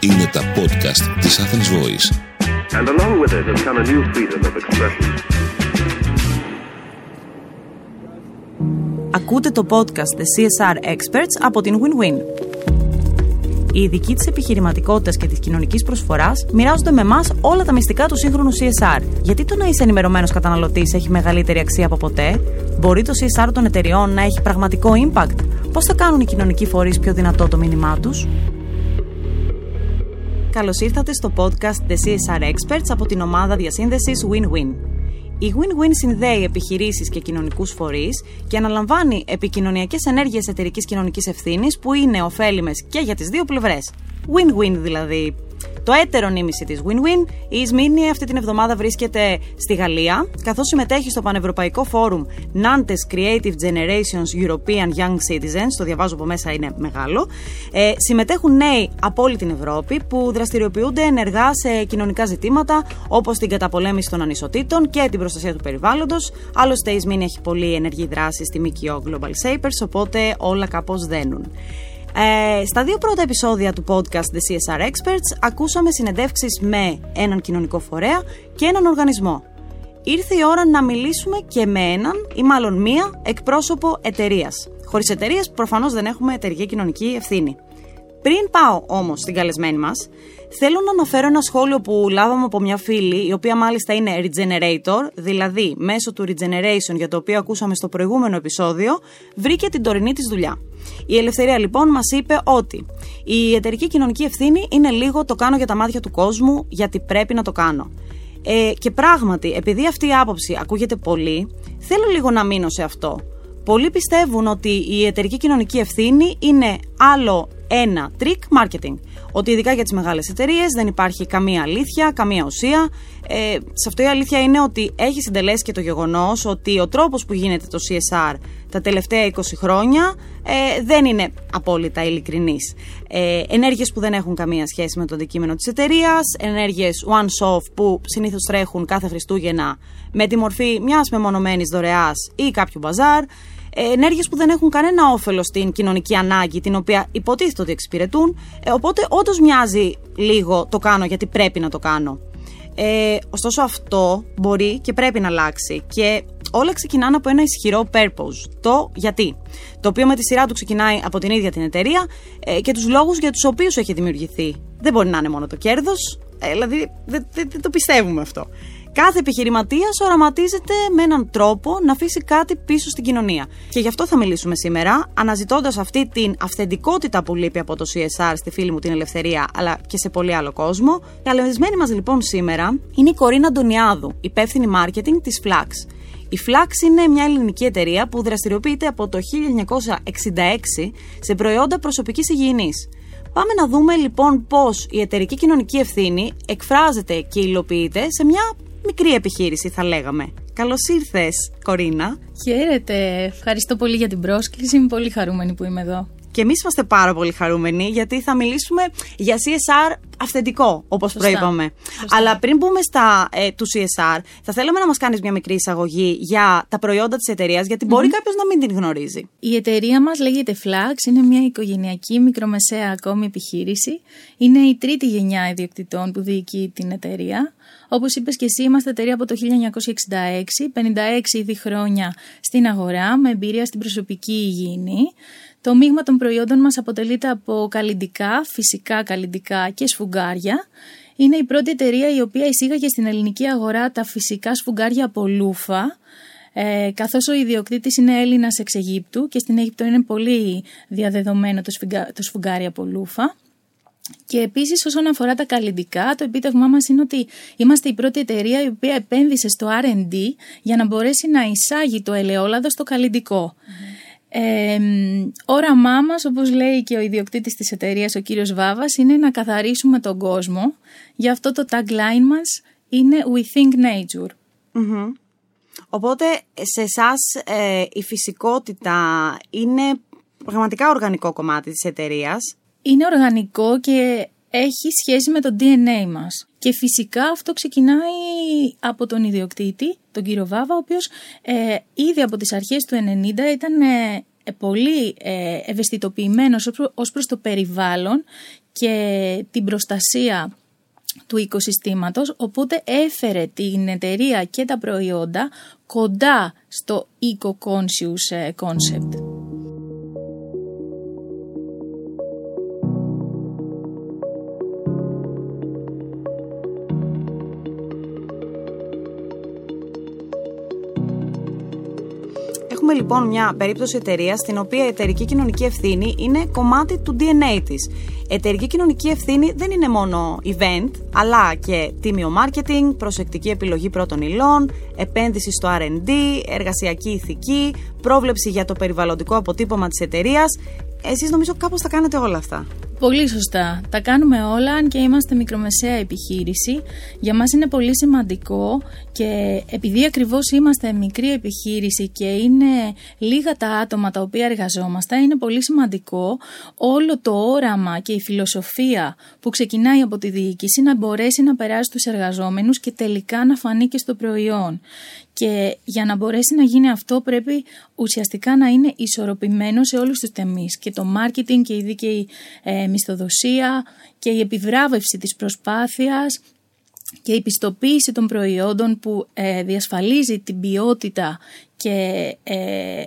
Είναι τα podcast της Athens Voice. And along with it has come a new freedom of expression. Ακούτε το podcast The CSR Experts από την Win-Win. Οι ειδικοί της επιχειρηματικότητας και της κοινωνικής προσφοράς μοιράζονται με εμάς όλα τα μυστικά του σύγχρονου CSR. Γιατί το να είσαι ενημερωμένος καταναλωτής έχει μεγαλύτερη αξία από ποτέ, Μπορεί το CSR των εταιριών να έχει πραγματικό impact, Πώς θα κάνουν οι κοινωνικοί φορείς πιο δυνατό το μήνυμά τους; Καλώς ήρθατε στο podcast The CSR Experts από την ομάδα διασύνδεσης Win-Win. Η Win-Win συνδέει επιχειρήσεις και κοινωνικούς φορείς και αναλαμβάνει επικοινωνιακές ενέργειες εταιρικής κοινωνικής ευθύνης που είναι ωφέλιμες και για τις δύο πλευρές. Win-win δηλαδή το έτερο νήμιση της Win-Win, η Ισμήνη αυτή την εβδομάδα βρίσκεται στη Γαλλία, καθώς συμμετέχει στο Πανευρωπαϊκό Φόρουμ Nantes Creative Generations European Young Citizens. Το διαβάζω από μέσα, είναι μεγάλο. Ε, συμμετέχουν νέοι από όλη την Ευρώπη που δραστηριοποιούνται ενεργά σε κοινωνικά ζητήματα όπως την καταπολέμηση των ανισοτήτων και την προστασία του περιβάλλοντος. Άλλωστε, η Ισμήνη έχει πολύ ενεργή δράση στη ΜΚΟ Global Shapers, οπότε όλα κάπως δένουν. Ε, στα δύο πρώτα επεισόδια του podcast The CSR Experts ακούσαμε συνεντεύξεις με έναν κοινωνικό φορέα και έναν οργανισμό. Ήρθε η ώρα να μιλήσουμε και με έναν ή μάλλον μία εκπρόσωπο εταιρείας. Χωρίς εταιρείες προφανώς δεν έχουμε εταιρική κοινωνική ευθύνη. Πριν πάω όμως στην καλεσμένη μας, θέλω να αναφέρω ένα σχόλιο που λάβαμε από μια φίλη, η οποία μάλιστα είναι regenerator, δηλαδή μέσω του regeneration για το οποίο ακούσαμε στο προηγούμενο επεισόδιο, βρήκε την τωρινή της δουλειά. Η Ελευθερία λοιπόν μας είπε ότι η εταιρική κοινωνική ευθύνη είναι λίγο το κάνω για τα μάτια του κόσμου, γιατί πρέπει να το κάνω. Ε, και πράγματι, επειδή αυτή η άποψη ακούγεται πολύ, θέλω λίγο να μείνω σε αυτό. Πολλοί πιστεύουν ότι η εταιρική κοινωνική ευθύνη είναι άλλο ένα τρικ marketing. Ότι ειδικά για τις μεγάλες εταιρείες δεν υπάρχει καμία αλήθεια, καμία ουσία. Ε, σε αυτό η αλήθεια είναι ότι έχει συντελέσει και το γεγονός ότι ο τρόπος που γίνεται το CSR τα τελευταία 20 χρόνια ε, δεν είναι απόλυτα ειλικρινής. Ε, ενέργειες που δεν έχουν καμία σχέση με το αντικείμενο της εταιρείας, ενέργειες one-off που συνήθως τρέχουν κάθε Χριστούγεννα με τη μορφή μιας μεμονωμένης δωρεάς ή κάποιου μπαζάρ. Ε, ενέργειες που δεν έχουν κανένα όφελο στην κοινωνική ανάγκη, την οποία υποτίθεται ότι εξυπηρετούν. Ε, οπότε, όντως μοιάζει λίγο το κάνω γιατί πρέπει να το κάνω. Ε, ωστόσο, αυτό μπορεί και πρέπει να αλλάξει. Και όλα ξεκινάνε από ένα ισχυρό purpose. Το γιατί. Το οποίο με τη σειρά του ξεκινάει από την ίδια την εταιρεία ε, και τους λόγους για τους οποίους έχει δημιουργηθεί. Δεν μπορεί να είναι μόνο το κέρδος. Ε, δηλαδή, δεν το πιστεύουμε αυτό. Κάθε επιχειρηματίας οραματίζεται με έναν τρόπο να αφήσει κάτι πίσω στην κοινωνία. Και γι' αυτό θα μιλήσουμε σήμερα, αναζητώντας αυτή την αυθεντικότητα που λείπει από το CSR στη φίλη μου την Ελευθερία, αλλά και σε πολύ άλλο κόσμο. Καλεσμένη μας λοιπόν σήμερα είναι η Κορίνα Αντωνιάδου, υπεύθυνη marketing της Flax. Η Flax είναι μια ελληνική εταιρεία που δραστηριοποιείται από το 1966 σε προϊόντα προσωπικής υγιεινής. Πάμε να δούμε λοιπόν πώς η εταιρική κοινωνική ευθύνη εκφράζεται και υλοποιείται σε μια μικρή επιχείρηση θα λέγαμε. Καλώς ήρθες, Κορίνα. Χαίρετε. Ευχαριστώ πολύ για την πρόσκληση. Είμαι πολύ χαρούμενη που είμαι εδώ. Και εμείς είμαστε πάρα πολύ χαρούμενοι γιατί θα μιλήσουμε για CSR αυθεντικό, όπως προείπαμε. Αλλά πριν μπούμε στα ε, του CSR, θα θέλαμε να μας κάνεις μια μικρή εισαγωγή για τα προϊόντα της εταιρείας, γιατί μπορεί mm-hmm. κάποιος να μην την γνωρίζει. Η εταιρεία μας λέγεται Flax, είναι μια οικογενειακή μικρομεσαία ακόμη επιχείρηση. Είναι η τρίτη γενιά ιδιοκτητών που διοικεί την εταιρεία. Όπως είπες και εσύ, είμαστε εταιρεία από το 1966, 56 ήδη χρόνια στην αγορά, με εμπειρία στην προσωπική υγιεινή. Το μείγμα των προϊόντων μας αποτελείται από καλλιντικά, φυσικά καλλιντικά και σφουγγάρια. Είναι η πρώτη εταιρεία η οποία εισήγαγε στην ελληνική αγορά τα φυσικά σφουγγάρια από λούφα, ε, καθώς ο ιδιοκτήτης είναι Έλληνας εξ Αιγύπτου και στην Αίγυπτο είναι πολύ διαδεδομένο το, το σφουγγάρι από λούφα. Και επίσης, όσον αφορά τα καλλιντικά, το επίτευγμά μας είναι ότι είμαστε η πρώτη εταιρεία η οποία επένδυσε στο RD για να μπορέσει να εισάγει το ελαιόλαδο στο καλλιντικό. Ε, όραμά μας, όπως λέει και ο ιδιοκτήτης της εταιρείας, ο κύριος Βάβας, είναι να καθαρίσουμε τον κόσμο. Γι' αυτό το tagline μας είναι We think nature. Οπότε, σε εσάς ε, η φυσικότητα είναι πραγματικά οργανικό κομμάτι της εταιρείας. Είναι οργανικό και έχει σχέση με το DNA μας. Και φυσικά αυτό ξεκινάει από τον ιδιοκτήτη, τον κύριο Βάβα, ο οποίος ε, ήδη από τις αρχές του 90 ήταν ε, ε, πολύ ε, ευαισθητοποιημένος ως προς το περιβάλλον και την προστασία του οικοσυστήματος, οπότε έφερε την εταιρεία και τα προϊόντα κοντά στο eco-conscious ε, concept. Έχουμε λοιπόν μια περίπτωση εταιρείας στην οποία η εταιρική κοινωνική ευθύνη είναι κομμάτι του DNA της. Εταιρική κοινωνική ευθύνη δεν είναι μόνο event, αλλά και τίμιο marketing, προσεκτική επιλογή πρώτων υλών, επένδυση στο RD, εργασιακή ηθική, πρόβλεψη για το περιβαλλοντικό αποτύπωμα της εταιρείας. Εσείς νομίζω κάπως τα κάνετε όλα αυτά. Πολύ σωστά. Τα κάνουμε όλα, αν και είμαστε μικρομεσαία επιχείρηση. Για μας είναι πολύ σημαντικό και επειδή ακριβώς είμαστε μικρή επιχείρηση και είναι λίγα τα άτομα τα οποία εργαζόμαστε, είναι πολύ σημαντικό όλο το όραμα και η φιλοσοφία που ξεκινάει από τη διοίκηση να μπορέσει να περάσει στους εργαζόμενους και τελικά να φανεί και στο προϊόν. Και για να μπορέσει να γίνει αυτό πρέπει ουσιαστικά να είναι ισορροπημένο σε όλους τους τεμείς και το marketing και η δίκαιη ε, μισθοδοσία και η επιβράβευση της προσπάθειας και η πιστοποίηση των προϊόντων που ε, διασφαλίζει την ποιότητα και ε,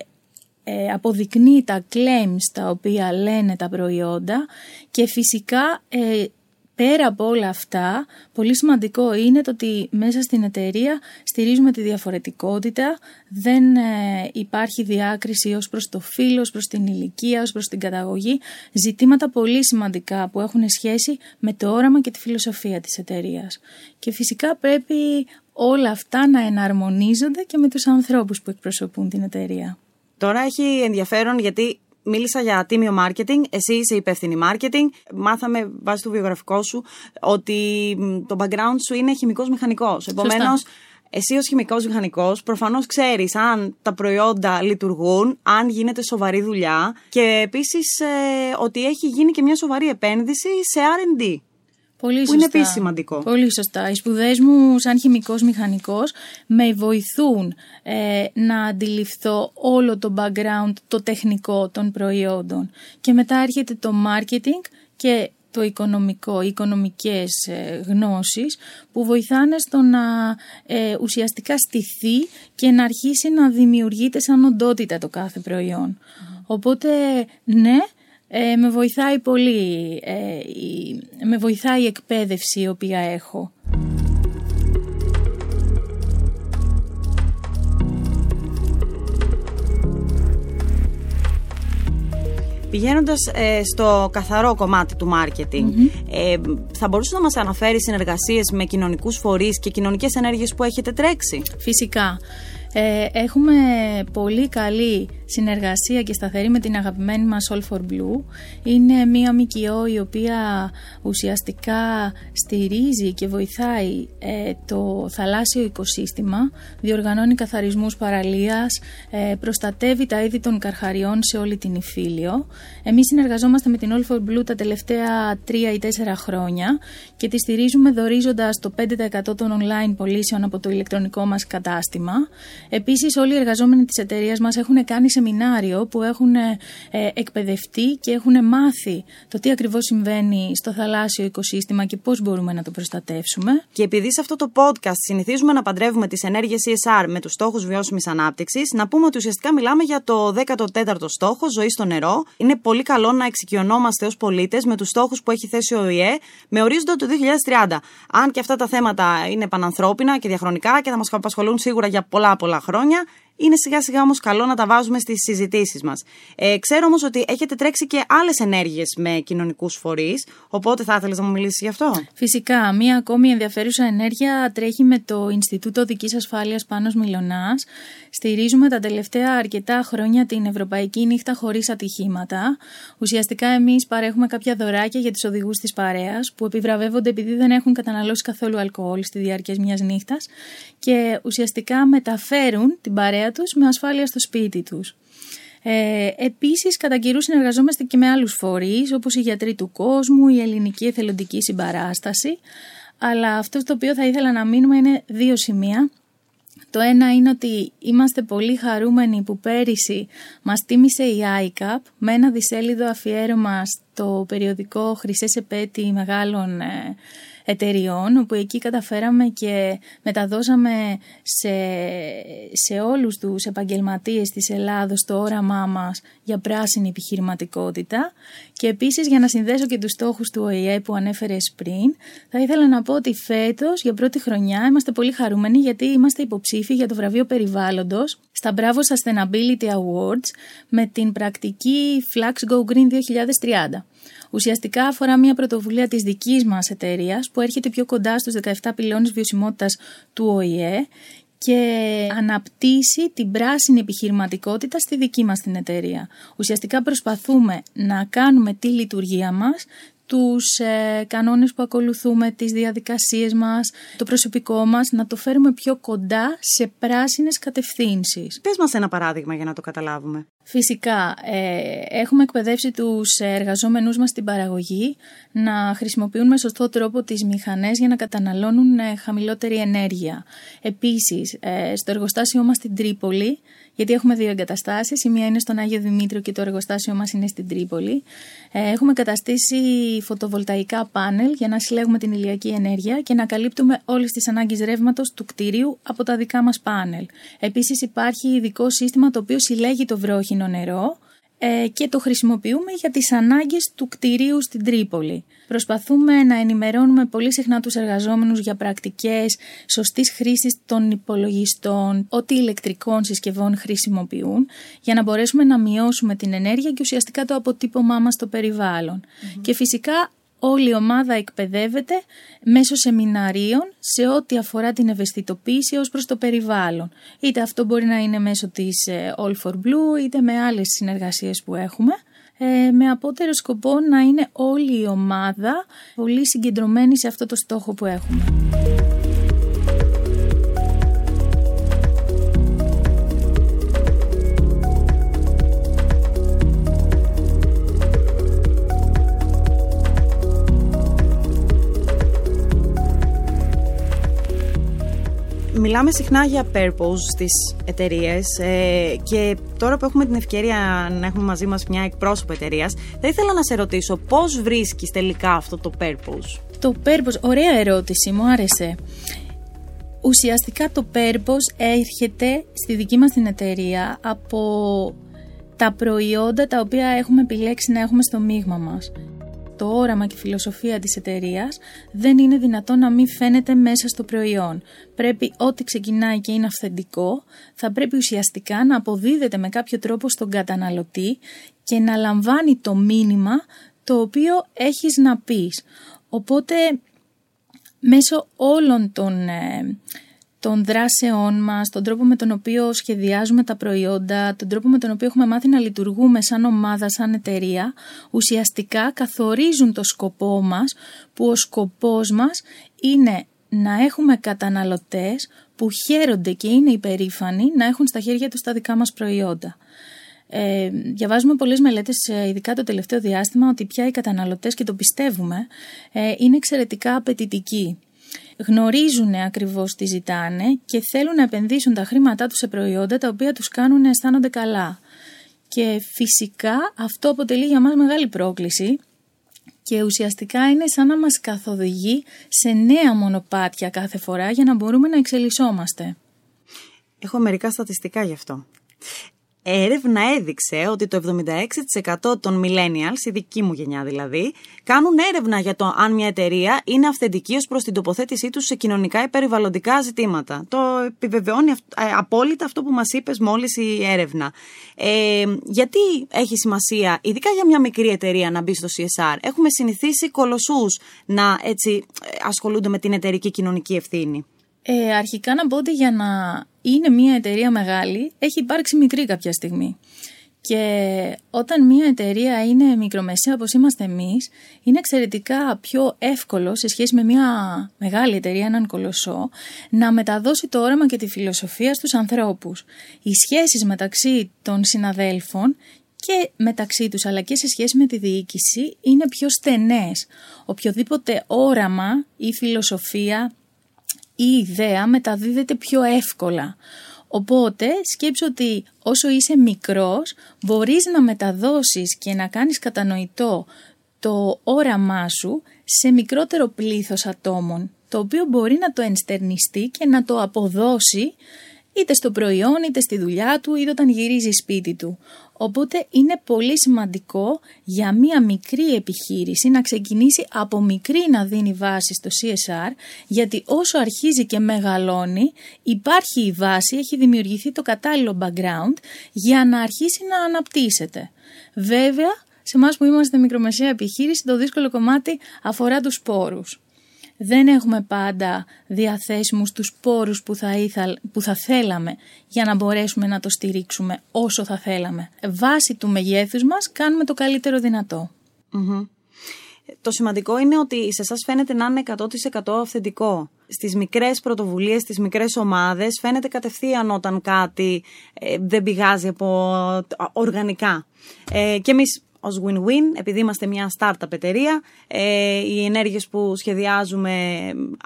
ε, αποδεικνύει τα claims τα οποία λένε τα προϊόντα. Και φυσικά πέρα από όλα αυτά, πολύ σημαντικό είναι το ότι μέσα στην εταιρεία στηρίζουμε τη διαφορετικότητα, δεν ε, υπάρχει διάκριση ως προς το φύλλο, ως προς την ηλικία, ως προς την καταγωγή, ζητήματα πολύ σημαντικά που έχουν σχέση με το όραμα και τη φιλοσοφία της εταιρείας. Και φυσικά πρέπει όλα αυτά να εναρμονίζονται και με τους ανθρώπους που εκπροσωπούν την εταιρεία. Τώρα έχει ενδιαφέρον γιατί Μίλησα για τίμιο marketing, εσύ είσαι υπεύθυνη marketing. Μάθαμε βάσει του βιογραφικού σου ότι το background σου είναι χημικός μηχανικός. Επομένως, εσύ ως χημικός μηχανικός προφανώς ξέρεις αν τα προϊόντα λειτουργούν, αν γίνεται σοβαρή δουλειά και επίσης ε, ότι έχει γίνει και μια σοβαρή επένδυση σε R&D. Πολύ που είναι επίσης σημαντικό. Πολύ σωστά. Οι σπουδές μου σαν χημικός μηχανικός με βοηθούν ε, να αντιληφθώ όλο το background, το τεχνικό των προϊόντων. Και μετά έρχεται το marketing και το οικονομικό, οι οικονομικές ε, γνώσεις που βοηθάνε στο να ε, ουσιαστικά στηθεί και να αρχίσει να δημιουργείται σαν οντότητα το κάθε προϊόν. Οπότε ναι, ε, με βοηθάει πολύ, ε, η, με βοηθάει η εκπαίδευση η οποία έχω. Πηγαίνοντας ε, στο καθαρό κομμάτι του marketing, ε, θα μπορούσες να μας αναφέρεις συνεργασίες με κοινωνικούς φορείς και κοινωνικές ενέργειες που έχετε τρέξει; Φυσικά. Ε, έχουμε πολύ καλή συνεργασία και σταθερή με την αγαπημένη μας All for Blue. Είναι μία ΜΚΟ η οποία ουσιαστικά στηρίζει και βοηθάει ε, το θαλάσσιο οικοσύστημα, διοργανώνει καθαρισμούς παραλίας, ε, προστατεύει τα είδη των καρχαριών σε όλη την Ιφίλιο. Εμείς συνεργαζόμαστε με την All for Blue τα τελευταία τρία ή τέσσερα χρόνια και τη στηρίζουμε δορίζοντας το 5% των online πωλήσεων από το ηλεκτρονικό μας κατάστημα. Επίσης όλοι οι εργαζόμενοι της εταιρείας μας έχουν κάνει σεμινάριο που έχουν ε, εκπαιδευτεί και έχουν μάθει το τι ακριβώς συμβαίνει στο θαλάσσιο οικοσύστημα και πώς μπορούμε να το προστατεύσουμε. Και επειδή σε αυτό το podcast συνηθίζουμε να παντρεύουμε τις ενέργειες CSR με τους στόχους βιώσιμης ανάπτυξης, να πούμε ότι ουσιαστικά μιλάμε για το 14ο στόχο, ζωή στο νερό. Είναι πολύ καλό να εξοικειωνόμαστε ως πολίτες με τους στόχους που έχει θέσει ο ΙΕ με ορίζοντα το 2030. Αν και αυτά τα θέματα είναι πανανθρώπινα και διαχρονικά και θα μας απασχολούν σίγουρα για πολλά πολλά χρόνια, είναι σιγά σιγά όμως καλό να τα βάζουμε στις συζητήσεις μας. Ε, ξέρω όμως ότι έχετε τρέξει και άλλες ενέργειες με κοινωνικούς φορείς, οπότε θα ήθελες να μου μιλήσεις γι' αυτό; Φυσικά. Μία ακόμη ενδιαφέρουσα ενέργεια τρέχει με το Ινστιτούτο Δικής Ασφάλειας Πάνος Μιλονά. Στηρίζουμε τα τελευταία αρκετά χρόνια την Ευρωπαϊκή Νύχτα Χωρίς Ατυχήματα. Ουσιαστικά, εμείς παρέχουμε κάποια δωράκια για τους οδηγούς της παρέας που επιβραβεύονται επειδή δεν έχουν καταναλώσει καθόλου αλκοόλ στη διάρκεια μιας νύχτας και ουσιαστικά μεταφέρουν την παρέα τους με ασφάλεια στο σπίτι τους. Ε, επίσης, κατά καιρού συνεργαζόμαστε και με άλλους φορείς, όπως οι γιατροί του κόσμου, η ελληνική εθελοντική συμπαράσταση, αλλά αυτό στο οποίο θα ήθελα να μείνουμε είναι δύο σημεία. Το ένα είναι ότι είμαστε πολύ χαρούμενοι που πέρυσι μας τίμησε η ICAP με ένα δισέλιδο αφιέρωμα στο περιοδικό Χρυσές Επέτη μεγάλων ε, εταιριών, όπου εκεί καταφέραμε και μεταδώσαμε σε, σε όλους τους επαγγελματίες της Ελλάδος το όραμά μας για πράσινη επιχειρηματικότητα. Και επίσης για να συνδέσω και τους στόχους του ΟΗΕ που ανέφερες πριν, θα ήθελα να πω ότι φέτος για πρώτη χρονιά είμαστε πολύ χαρούμενοι γιατί είμαστε υποψήφοι για το βραβείο περιβάλλοντος στα Bravo Sustainability Awards με την πρακτική Flax Go Green 2030. Ουσιαστικά αφορά μια πρωτοβουλία της δικής μας εταιρείας που έρχεται πιο κοντά στους 17 πυλώνες βιωσιμότητας του ΟΗΕ και αναπτύσσει την πράσινη επιχειρηματικότητα στη δική μας την εταιρεία. Ουσιαστικά προσπαθούμε να κάνουμε τη λειτουργία μας τους ε, κανόνες που ακολουθούμε, τις διαδικασίες μας, το προσωπικό μας, να το φέρουμε πιο κοντά σε πράσινες κατευθύνσεις. Πες μας ένα παράδειγμα για να το καταλάβουμε. Φυσικά, ε, έχουμε εκπαιδεύσει τους εργαζόμενούς μας στην παραγωγή να χρησιμοποιούν με σωστό τρόπο τις μηχανές για να καταναλώνουν ε, χαμηλότερη ενέργεια. Επίσης, ε, στο εργοστάσιό μας στην Τρίπολη γιατί έχουμε δύο εγκαταστάσεις. Η μία είναι στον Άγιο Δημήτριο και το εργοστάσιο μας είναι στην Τρίπολη. Ε, έχουμε καταστήσει φωτοβολταϊκά πάνελ για να συλλέγουμε την ηλιακή ενέργεια και να καλύπτουμε όλες τις ανάγκες ρεύματος του κτηρίου από τα δικά μας πάνελ. Επίσης, υπάρχει ειδικό σύστημα το οποίο συλλέγει το βρόχινο νερό ε, και το χρησιμοποιούμε για τις ανάγκες του κτηρίου στην Τρίπολη. Προσπαθούμε να ενημερώνουμε πολύ συχνά τους εργαζόμενους για πρακτικές σωστής χρήσης των υπολογιστών, ό,τι ηλεκτρικών συσκευών χρησιμοποιούν, για να μπορέσουμε να μειώσουμε την ενέργεια και ουσιαστικά το αποτύπωμά μας στο περιβαλλον Και φυσικά όλη η ομάδα εκπαιδεύεται μέσω σεμιναρίων σε ό,τι αφορά την ευαισθητοποίηση ως προς το περιβάλλον. Είτε αυτό μπορεί να είναι μέσω της ε, All for Blue είτε με άλλες συνεργασίες που έχουμε ε, με απότερο σκοπό να είναι όλη η ομάδα πολύ συγκεντρωμένη σε αυτό το στόχο που έχουμε. Μιλάμε συχνά για purpose στις εταιρείες ε, και τώρα που έχουμε την ευκαιρία να έχουμε μαζί μας μια εκπρόσωπο εταιρείας, θα ήθελα να σε ρωτήσω πώς βρίσκεις τελικά αυτό το purpose. Το purpose, ωραία ερώτηση, μου άρεσε. Ουσιαστικά το purpose έρχεται στη δική μας την εταιρεία από τα προϊόντα τα οποία έχουμε επιλέξει να έχουμε στο μείγμα μας το όραμα και η φιλοσοφία της εταιρείας δεν είναι δυνατόν να μην φαίνεται μέσα στο προϊόν. Πρέπει ό,τι ξεκινάει και είναι αυθεντικό, θα πρέπει ουσιαστικά να αποδίδεται με κάποιο τρόπο στον καταναλωτή και να λαμβάνει το μήνυμα το οποίο έχεις να πεις. Οπότε μέσω όλων των ε, των δράσεών μας, τον τρόπο με τον οποίο σχεδιάζουμε τα προϊόντα, τον τρόπο με τον οποίο έχουμε μάθει να λειτουργούμε σαν ομάδα, σαν εταιρεία, ουσιαστικά καθορίζουν το σκοπό μας, που ο σκοπός μας είναι να έχουμε καταναλωτές που χαίρονται και είναι υπερήφανοι να έχουν στα χέρια τους τα δικά μας προϊόντα. Ε, διαβάζουμε πολλές μελέτες, ε, ειδικά το τελευταίο διάστημα, ότι πια οι καταναλωτές, και το πιστεύουμε, ε, είναι εξαιρετικά απαιτητικοί γνωρίζουν ακριβώς τι ζητάνε και θέλουν να επενδύσουν τα χρήματά τους σε προϊόντα τα οποία τους κάνουν να αισθάνονται καλά. Και φυσικά αυτό αποτελεί για μας μεγάλη πρόκληση και ουσιαστικά είναι σαν να μας καθοδηγεί σε νέα μονοπάτια κάθε φορά για να μπορούμε να εξελισσόμαστε. Έχω μερικά στατιστικά γι' αυτό. Έρευνα έδειξε ότι το 76% των millennials, η δική μου γενιά δηλαδή, κάνουν έρευνα για το αν μια εταιρεία είναι αυθεντική ως προς την τοποθέτησή τους σε κοινωνικά ή περιβαλλοντικά ζητήματα. Το επιβεβαιώνει ε, απόλυτα αυτό που μας είπες μόλις η έρευνα. Ε, γιατί έχει σημασία, ειδικά για μια μικρή εταιρεία να μπει στο CSR. Έχουμε συνηθίσει κολοσσούς να έτσι ε, ασχολούνται με την εταιρική κοινωνική ευθύνη. Ε, αρχικά να πω ότι για να είναι μια εταιρεία μεγάλη, έχει υπάρξει μικρή κάποια στιγμή. Και όταν μια εταιρεία είναι μικρομεσαία όπως είμαστε εμείς, είναι εξαιρετικά πιο εύκολο σε σχέση με μια μεγάλη εταιρεία, έναν κολοσσό, να μεταδώσει το όραμα και τη φιλοσοφία στους ανθρώπους. Οι σχέσεις μεταξύ των συναδέλφων και μεταξύ τους αλλά και σε σχέση με τη διοίκηση είναι πιο στενές. Οποιοδήποτε όραμα ή φιλοσοφία η ιδέα μεταδίδεται πιο εύκολα. Οπότε σκέψου ότι όσο είσαι μικρός μπορείς να μεταδώσεις και να κάνεις κατανοητό το όραμά σου σε μικρότερο πλήθος ατόμων, το οποίο μπορεί να το ενστερνιστεί και να το αποδώσει είτε στο προϊόν, είτε στη δουλειά του, είτε όταν γυρίζεις σπίτι του. Οπότε είναι πολύ σημαντικό για μία μικρή επιχείρηση να ξεκινήσει από μικρή να δίνει βάση στο CSR, γιατί όσο αρχίζει και μεγαλώνει υπάρχει η βάση, έχει δημιουργηθεί το κατάλληλο background για να αρχίσει να αναπτύσσεται. Βέβαια, σε εμάς που είμαστε μικρομεσαία επιχείρηση, το δύσκολο κομμάτι αφορά τους πόρους δεν έχουμε πάντα διαθέσιμους τους πόρους που θα, που θα θέλαμε για να μπορέσουμε να το στηρίξουμε όσο θα θέλαμε. Βάσει του μεγέθους μας κάνουμε το καλύτερο Το σημαντικό είναι ότι σε εσάς φαίνεται να είναι 100% αυθεντικό. Στις μικρές πρωτοβουλίες, στις μικρές ομάδες φαίνεται κατευθείαν όταν κάτι ε, δεν πηγάζει από οργανικά. Ε, και εμείς ως win-win, επειδή είμαστε μια startup εταιρεία, ε, οι ενέργειες που σχεδιάζουμε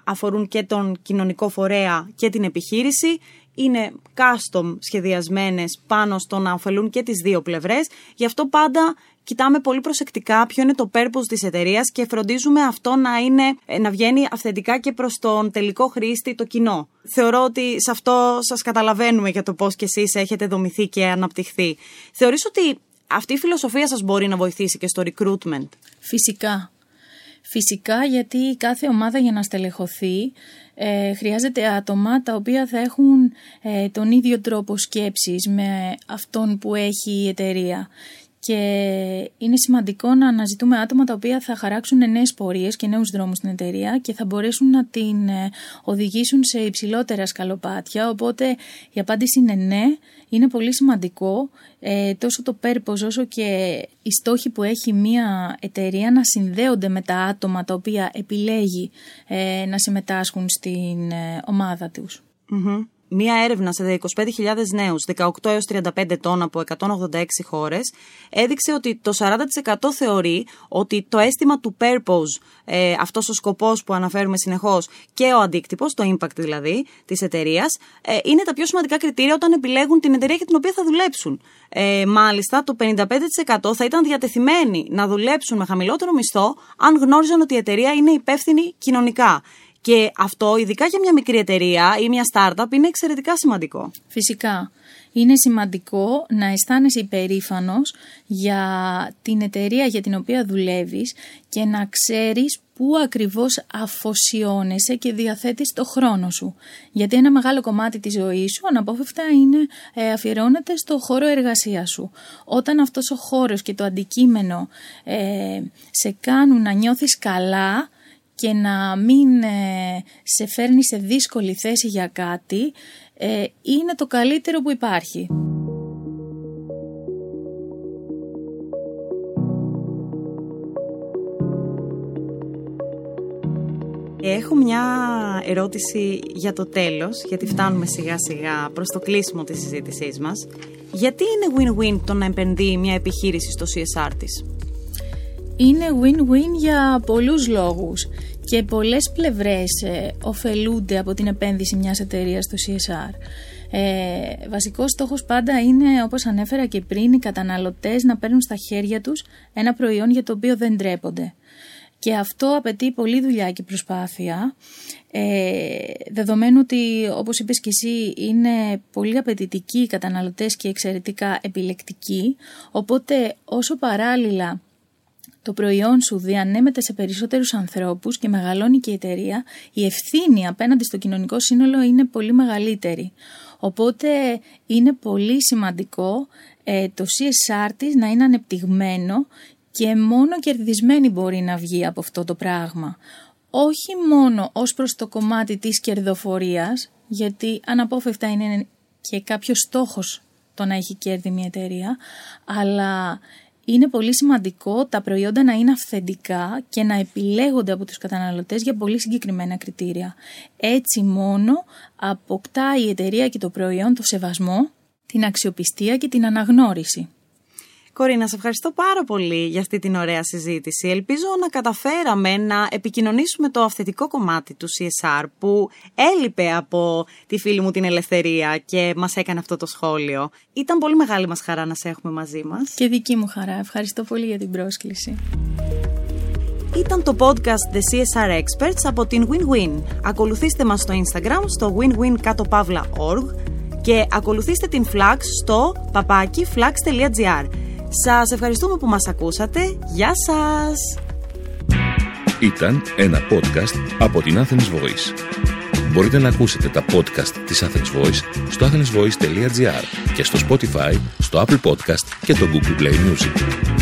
αφορούν και τον κοινωνικό φορέα και την επιχείρηση, είναι custom σχεδιασμένες πάνω στο να ωφελούν και τις δύο πλευρές, γι' αυτό πάντα κοιτάμε πολύ προσεκτικά ποιο είναι το purpose της εταιρείας και φροντίζουμε αυτό να, είναι, ε, να βγαίνει αυθεντικά και προς τον τελικό χρήστη, το κοινό. Θεωρώ ότι σε αυτό σας καταλαβαίνουμε για το πώς και εσείς έχετε δομηθεί και αναπτυχθεί. Θεωρείς ότι αυτή η φιλοσοφία σας μπορεί να βοηθήσει και στο recruitment; Φυσικά. Φυσικά γιατί κάθε ομάδα για να στελεχωθεί ε, χρειάζεται άτομα τα οποία θα έχουν ε, τον ίδιο τρόπο σκέψης με αυτόν που έχει η εταιρεία και είναι σημαντικό να αναζητούμε άτομα τα οποία θα χαράξουν νέες πορείες και νέους δρόμους στην εταιρεία και θα μπορέσουν να την ε, οδηγήσουν σε υψηλότερα σκαλοπάτια. Οπότε η απάντηση είναι ναι, είναι πολύ σημαντικό ε, τόσο το purpose όσο και οι στόχοι που έχει μια εταιρεία να συνδέονται με τα άτομα τα οποία επιλέγει ε, να συμμετάσχουν στην ομάδα τους. Μία έρευνα σε 25.000 νέους 18 έως 35 ετών από 186 χώρες έδειξε ότι το 40% θεωρεί ότι το αίσθημα του purpose, ε, αυτός ο σκοπός που αναφέρουμε συνεχώς και ο αντίκτυπος, το impact δηλαδή της εταιρείας, ε, είναι τα πιο σημαντικά κριτήρια όταν επιλέγουν την εταιρεία για την οποία θα δουλέψουν. Ε, μάλιστα το 55% θα ήταν διατεθειμένοι να δουλέψουν με χαμηλότερο μισθό αν γνώριζαν ότι η εταιρεία είναι υπεύθυνη κοινωνικά. Και αυτό, ειδικά για μια μικρή εταιρεία ή μια startup, είναι εξαιρετικά σημαντικό. Φυσικά. Είναι σημαντικό να αισθάνεσαι υπερήφανος για την εταιρεία για την οποία δουλεύεις και να ξέρεις πού ακριβώς αφοσιώνεσαι και διαθέτεις το χρόνο σου. Γιατί ένα μεγάλο κομμάτι της ζωής σου αναπόφευκτα είναι, ε, αφιερώνεται στο χώρο εργασίας σου. Όταν αυτός ο χώρος και το αντικείμενο ε, σε κάνουν να νιώθεις καλά, και να μην ε, σε φέρνει σε δύσκολη θέση για κάτι ε, είναι το καλύτερο που υπάρχει. Έχω μια ερώτηση για το τέλος, γιατί φτάνουμε σιγά σιγά προς το κλείσιμο της συζήτησής μας. Γιατί είναι win-win το να επενδύει μια επιχείρηση στο CSR της; Είναι win-win για πολλούς λόγους και πολλές πλευρές ε, ωφελούνται από την επένδυση μιας εταιρείας στο CSR. Ε, βασικός στόχος πάντα είναι, όπως ανέφερα και πριν, οι καταναλωτές να παίρνουν στα χέρια τους ένα προϊόν για το οποίο δεν τρέπονται. Και αυτό απαιτεί πολλή δουλειά και προσπάθεια, ε, δεδομένου ότι όπως είπες και εσύ είναι πολύ απαιτητικοί οι καταναλωτές και εξαιρετικά επιλεκτικοί, οπότε όσο παράλληλα το προϊόν σου διανέμεται σε περισσότερους ανθρώπους και μεγαλώνει και η εταιρεία, η ευθύνη απέναντι στο κοινωνικό σύνολο είναι πολύ μεγαλύτερη. Οπότε είναι πολύ σημαντικό ε, το CSR της να είναι ανεπτυγμένο και μόνο κερδισμένη μπορεί να βγει από αυτό το πράγμα. Όχι μόνο ως προς το κομμάτι της κερδοφορίας, γιατί αναπόφευκτα είναι και κάποιος στόχος το να έχει κέρδη μια εταιρεία, αλλά είναι πολύ σημαντικό τα προϊόντα να είναι αυθεντικά και να επιλέγονται από τους καταναλωτές για πολύ συγκεκριμένα κριτήρια. Έτσι μόνο αποκτά η εταιρεία και το προϊόν το σεβασμό, την αξιοπιστία και την αναγνώριση. Κορίνα, σε ευχαριστώ πάρα πολύ για αυτή την ωραία συζήτηση. Ελπίζω να καταφέραμε να επικοινωνήσουμε το αυθεντικό κομμάτι του CSR που έλειπε από τη φίλη μου την Ελευθερία και μας έκανε αυτό το σχόλιο. Ήταν πολύ μεγάλη μας χαρά να σε έχουμε μαζί μας. Και δική μου χαρά. Ευχαριστώ πολύ για την πρόσκληση. Ήταν το podcast The CSR Experts από την WinWin. Ακολουθήστε μας στο Instagram στο winwin και ακολουθήστε την Flax στο papakiflax.gr. Σας ευχαριστούμε που μας ακούσατε. Γεια σας! Ήταν ένα podcast από την Athens Voice. Μπορείτε να ακούσετε τα podcast της Athens Voice στο athensvoice.gr και στο Spotify, στο Apple Podcast και το Google Play Music.